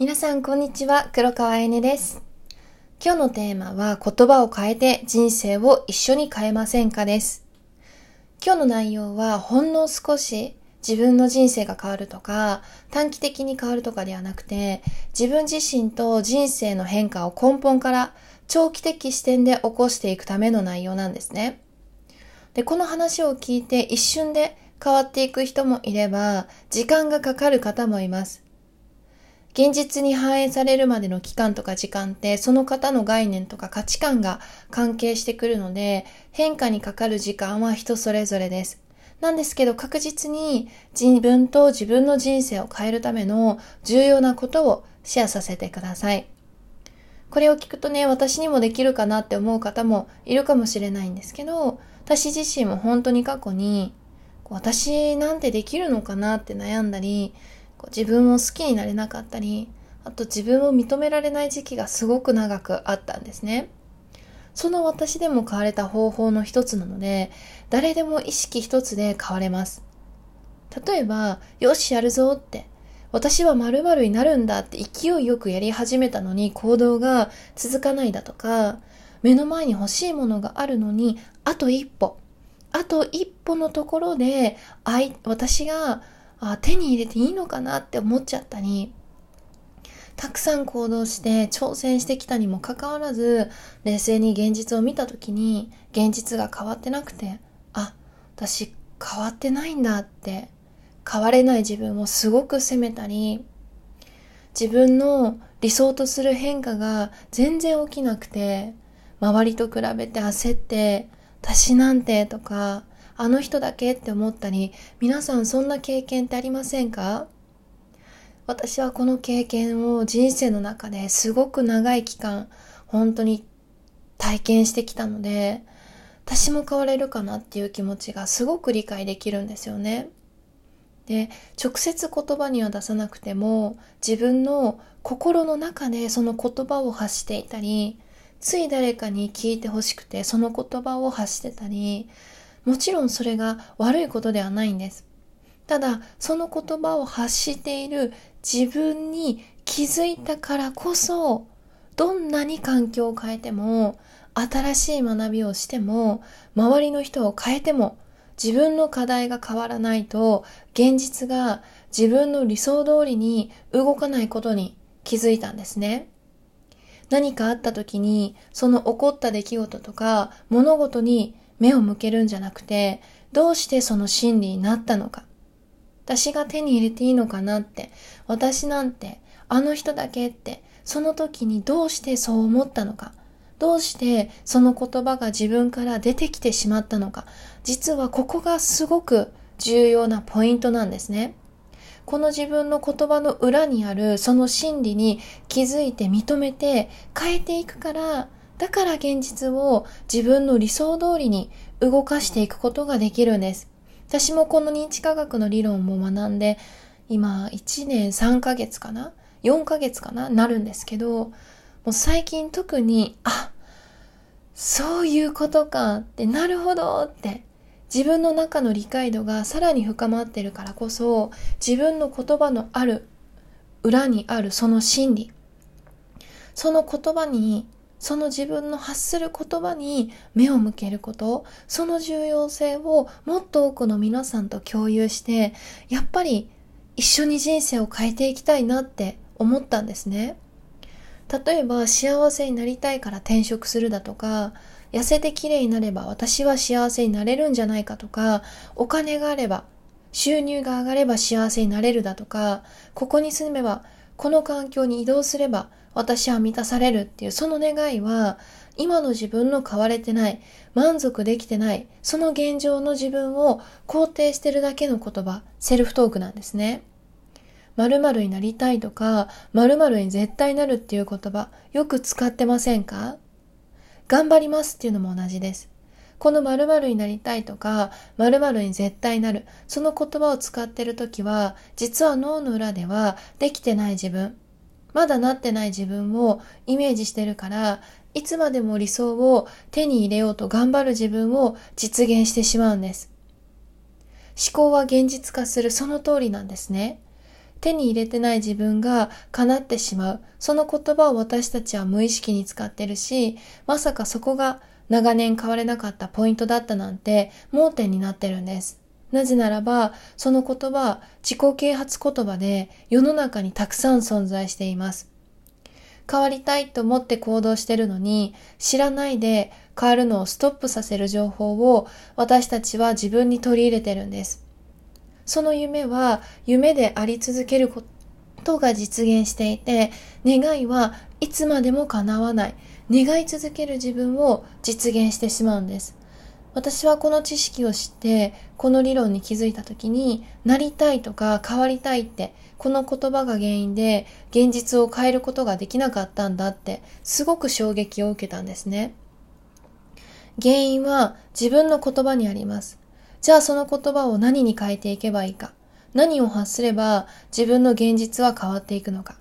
皆さんこんにちは、黒川えねです。今日のテーマは言葉を変えて人生を一緒に変えませんかです。今日の内容はほんの少し自分の人生が変わるとか短期的に変わるとかではなくて自分自身と人生の変化を根本から長期的視点で起こしていくための内容なんですね。で、この話を聞いて一瞬で変わっていく人もいれば時間がかかる方もいます。現実に反映されるまでの期間とか時間ってその方の概念とか価値観が関係してくるので変化にかかる時間は人それぞれです。なんですけど確実に自分と自分の人生を変えるための重要なことをシェアさせてください。これを聞くとね、私にもできるかなって思う方もいるかもしれないんですけど、私自身も本当に過去に私なんてできるのかなって悩んだり、こう自分を好きになれなかったり、あと自分を認められない時期がすごく長くあったんですね。その私でも変われた方法の一つなので、誰でも意識一つで変われます。例えば、よしやるぞって、私は〇〇になるんだって勢いよくやり始めたのに行動が続かないだとか、目の前に欲しいものがあるのに、あと一歩、あと一歩のところで、私があ手に入れていいのかなって思っちゃったり、たくさん行動して挑戦してきたにもかかわらず、冷静に現実を見た時に、現実が変わってなくて、あ、私変わってないんだって、変われない自分をすごく責めたり、自分の理想とする変化が全然起きなくて、周りと比べて焦って、私なんてとか、あの人だけって思ったり、皆さんそんな経験ってありませんか？私はこの経験を人生の中ですごく長い期間、本当に体験してきたので、私も変われるかなっていう気持ちがすごく理解できるんですよね。で、直接言葉には出さなくても、自分の心の中でその言葉を発していたり、つい誰かに聞いてほしくてその言葉を発してたり、もちろんそれが悪いことではないんです。ただ、その言葉を発している自分に気づいたからこそ、どんなに環境を変えても、新しい学びをしても、周りの人を変えても、自分の課題が変わらないと、現実が自分の理想通りに動かないことに気づいたんですね。何かあった時に、その起こった出来事とか物事に目を向けるんじゃなくて、どうしてその心理になったのか。私が手に入れていいのかなって、私なんて、あの人だけって、その時にどうしてそう思ったのか。どうしてその言葉が自分から出てきてしまったのか。実はここがすごく重要なポイントなんですね。この自分の言葉の裏にあるその心理に気づいて認めて変えていくから、だから現実を自分の理想通りに動かしていくことができるんです。私もこの認知科学の理論も学んで、今1年3ヶ月かな ?4 ヶ月かな？なるんですけど、もう最近特に、あ、そういうことかってなるほどって自分の中の理解度がさらに深まってるからこそ自分の言葉のある裏にあるその心理その言葉にその自分の発する言葉に目を向けること、その重要性をもっと多くの皆さんと共有して、やっぱり一緒に人生を変えていきたいなって思ったんですね。例えば幸せになりたいから転職するだとか、痩せて綺麗になれば私は幸せになれるんじゃないかとか、お金があれば、収入が上がれば幸せになれるだとか、ここに住めば、この環境に移動すれば私は満たされるっていうその願いは今の自分の変われてない満足できてないその現状の自分を肯定してるだけの言葉セルフトークなんですね〇〇になりたいとか〇〇に絶対なるっていう言葉よく使ってませんか？頑張りますっていうのも同じですこの〇〇になりたいとか、〇〇に絶対なる。その言葉を使ってるときは、実は脳の裏ではできてない自分、まだなってない自分をイメージしてるから、いつまでも理想を手に入れようと頑張る自分を実現してしまうんです。思考は現実化するその通りなんですね。手に入れてない自分が叶ってしまう。その言葉を私たちは無意識に使ってるし、まさかそこが長年変われなかったポイントだったなんて盲点になってるんです。なぜならば、その言葉、自己啓発言葉で世の中にたくさん存在しています。変わりたいと思って行動してるのに、知らないで変わるのをストップさせる情報を私たちは自分に取り入れてるんです。その夢は夢であり続けることが実現していて、願いはいつまでも叶わない。願い続ける自分を実現してしまうんです。私はこの知識を知って、この理論に気づいた時に、なりたいとか変わりたいって、この言葉が原因で現実を変えることができなかったんだって、すごく衝撃を受けたんですね。原因は自分の言葉にあります。じゃあその言葉を何に変えていけばいいか。何を発すれば自分の現実は変わっていくのか。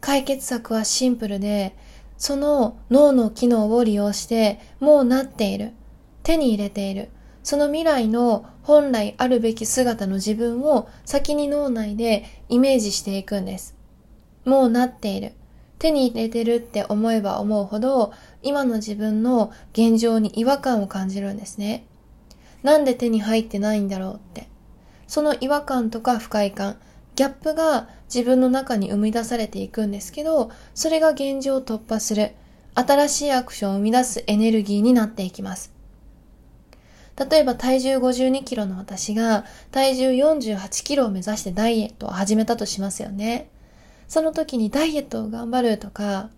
解決策はシンプルで、その脳の機能を利用してもうなっている。手に入れている。その未来の本来あるべき姿の自分を先に脳内でイメージしていくんです。もうなっている。手に入れてるって思えば思うほど今の自分の現状に違和感を感じるんですね。なんで手に入ってないんだろうって。その違和感とか不快感、ギャップが自分の中に生み出されていくんですけど、それが現状を突破する、新しいアクションを生み出すエネルギーになっていきます。例えば体重52キロの私が体重48キロを目指してダイエットを始めたとしますよね。その時にダイエットを頑張るとか、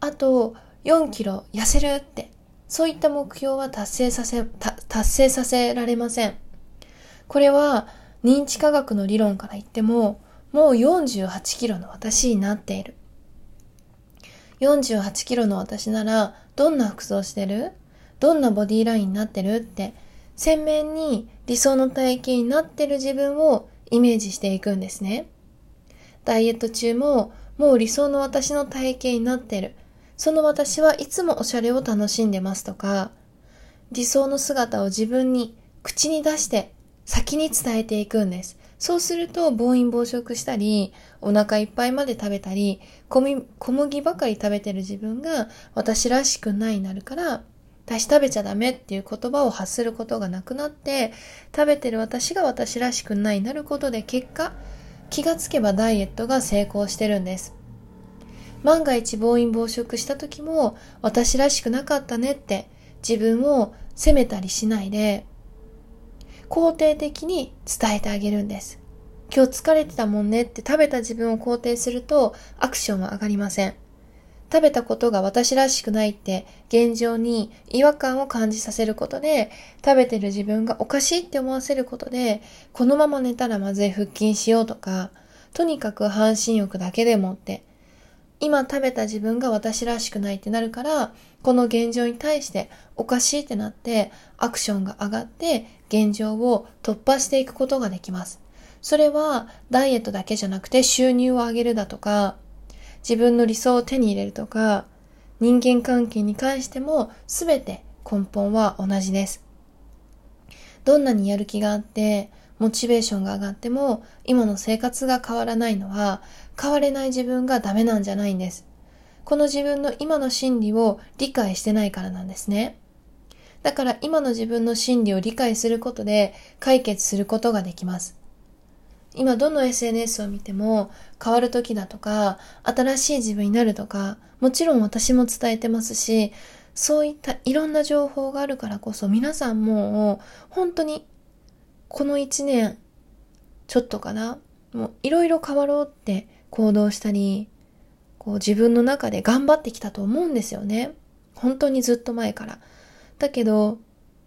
あと4キロ痩せるって、そういった目標は達成させ、達成させられません。これは認知科学の理論から言っても、もう48キロの私になっている。48キロの私なら、どんな服装してる？どんなボディラインになってる？って鮮明に理想の体型になってる自分をイメージしていくんですね。ダイエット中ももう理想の私の体型になってる。その私はいつもおしゃれを楽しんでますとか、理想の姿を自分に口に出して先に伝えていくんです。そうすると暴飲暴食したり、お腹いっぱいまで食べたり、小麦ばかり食べてる自分が私らしくないになるから、私食べちゃダメっていう言葉を発することがなくなって、食べてる私が私らしくないなることで結果、気がつけばダイエットが成功してるんです。万が一暴飲暴食した時も私らしくなかったねって自分を責めたりしないで肯定的に伝えてあげるんです。今日疲れてたもんねって食べた自分を肯定するとアクションは上がりません。食べたことが私らしくないって現状に違和感を感じさせることで食べてる自分がおかしいって思わせることでこのまま寝たらまずい腹筋しようとかとにかく半身浴だけでもって今食べた自分が私らしくないってなるからこの現状に対しておかしいってなってアクションが上がって現状を突破していくことができます。それはダイエットだけじゃなくて収入を上げるだとか自分の理想を手に入れるとか、人間関係に関しても全て根本は同じです。どんなにやる気があって、モチベーションが上がっても、今の生活が変わらないのは、変われない自分がダメなんじゃないんです。この自分の今の心理を理解してないからなんですね。だから今の自分の心理を理解することで解決することができます。今どの SNS を見ても変わる時だとか、新しい自分になるとか、もちろん私も伝えてますし、そういったいろんな情報があるからこそ皆さんも本当にこの一年ちょっとかな、もういろいろ変わろうって行動したり、こう自分の中で頑張ってきたと思うんですよね。本当にずっと前から。だけど、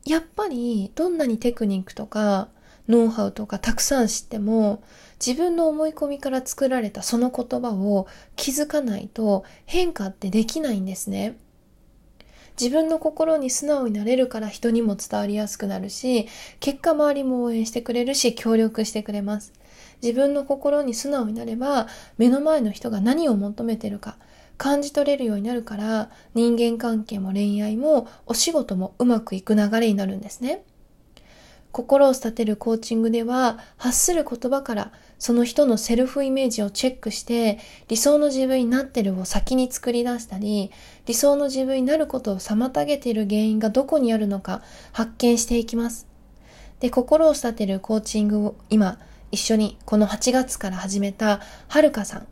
やっぱりどんなにテクニックとかノウハウとかたくさん知っても自分の思い込みから作られたその言葉を気づかないと変化ってできないんですね。自分の心に素直になれるから人にも伝わりやすくなるし、結果周りも応援してくれるし、協力してくれます。自分の心に素直になれば、目の前の人が何を求めてるか、感じ取れるようになるから、人間関係も恋愛もお仕事もうまくいく流れになるんですね。心を育てるコーチングでは、発する言葉からその人のセルフイメージをチェックして理想の自分になってるを先に作り出したり理想の自分になることを妨げている原因がどこにあるのか発見していきます。で、心を育てるコーチングを今一緒にこの8月から始めたはるかさん。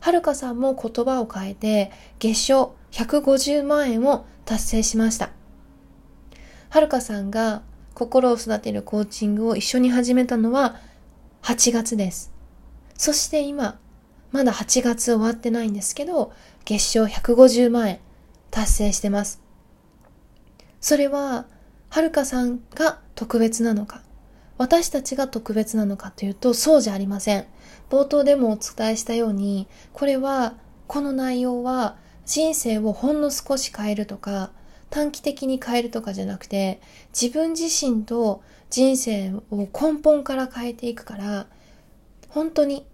はるかさんも言葉を変えて月賞150万円を達成しました。はるかさんが心を育てるコーチングを一緒に始めたのは8月です。そして今、まだ8月終わってないんですけど、月賞150万円達成してます。それは、はるかさんが特別なのか、私たちが特別なのかというと、そうじゃありません。冒頭でもお伝えしたように、これは、この内容は、人生をほんの少し変えるとか、短期的に変えるとかじゃなくて、自分自身と人生を根本から変えていくから本当に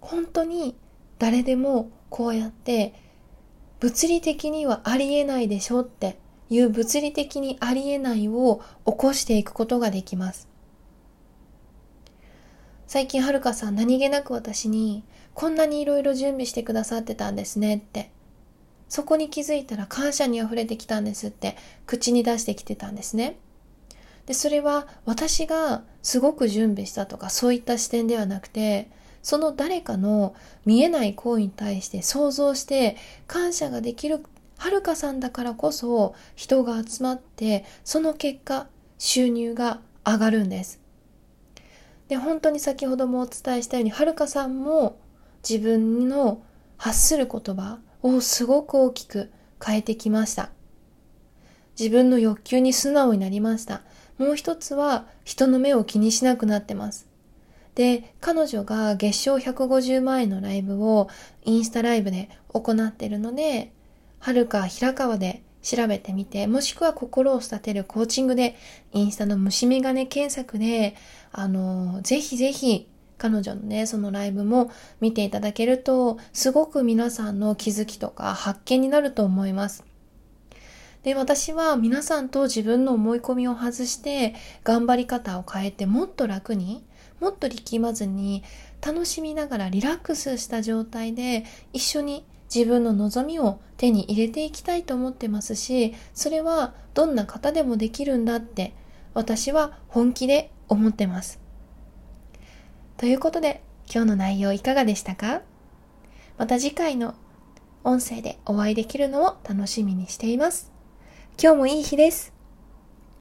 本当に誰でもこうやって物理的にはありえないでしょっていう物理的にありえないを起こしていくことができます。最近はるかさん何気なく私にこんなにいろいろ準備してくださってたんですねってそこに気づいたら感謝に溢れてきたんですって口に出してきてたんですね。で、それは私がすごく準備したとかそういった視点ではなくて、その誰かの見えない行為に対して想像して感謝ができるはるかさんだからこそ人が集まってその結果収入が上がるんです。で、本当に先ほどもお伝えしたようにはるかさんも自分の発する言葉をすごく大きく変えてきました。自分の欲求に素直になりました。もう一つは人の目を気にしなくなってます。で、彼女が月賞150万円のライブをインスタライブで行ってるので、はるか平川で調べてみて、もしくは心を育てるコーチングで、インスタの虫眼鏡検索で、あの、ぜひぜひ彼女のね、そのライブも見ていただけると、すごく皆さんの気づきとか発見になると思います。で、私は皆さんと自分の思い込みを外して、頑張り方を変えて、もっと楽に、もっと力まずに、楽しみながらリラックスした状態で、一緒に自分の望みを手に入れていきたいと思ってますし、それはどんな方でもできるんだって、私は本気で思ってます。ということで、今日の内容いかがでしたか？また次回の音声でお会いできるのを楽しみにしています。今日もいい日です。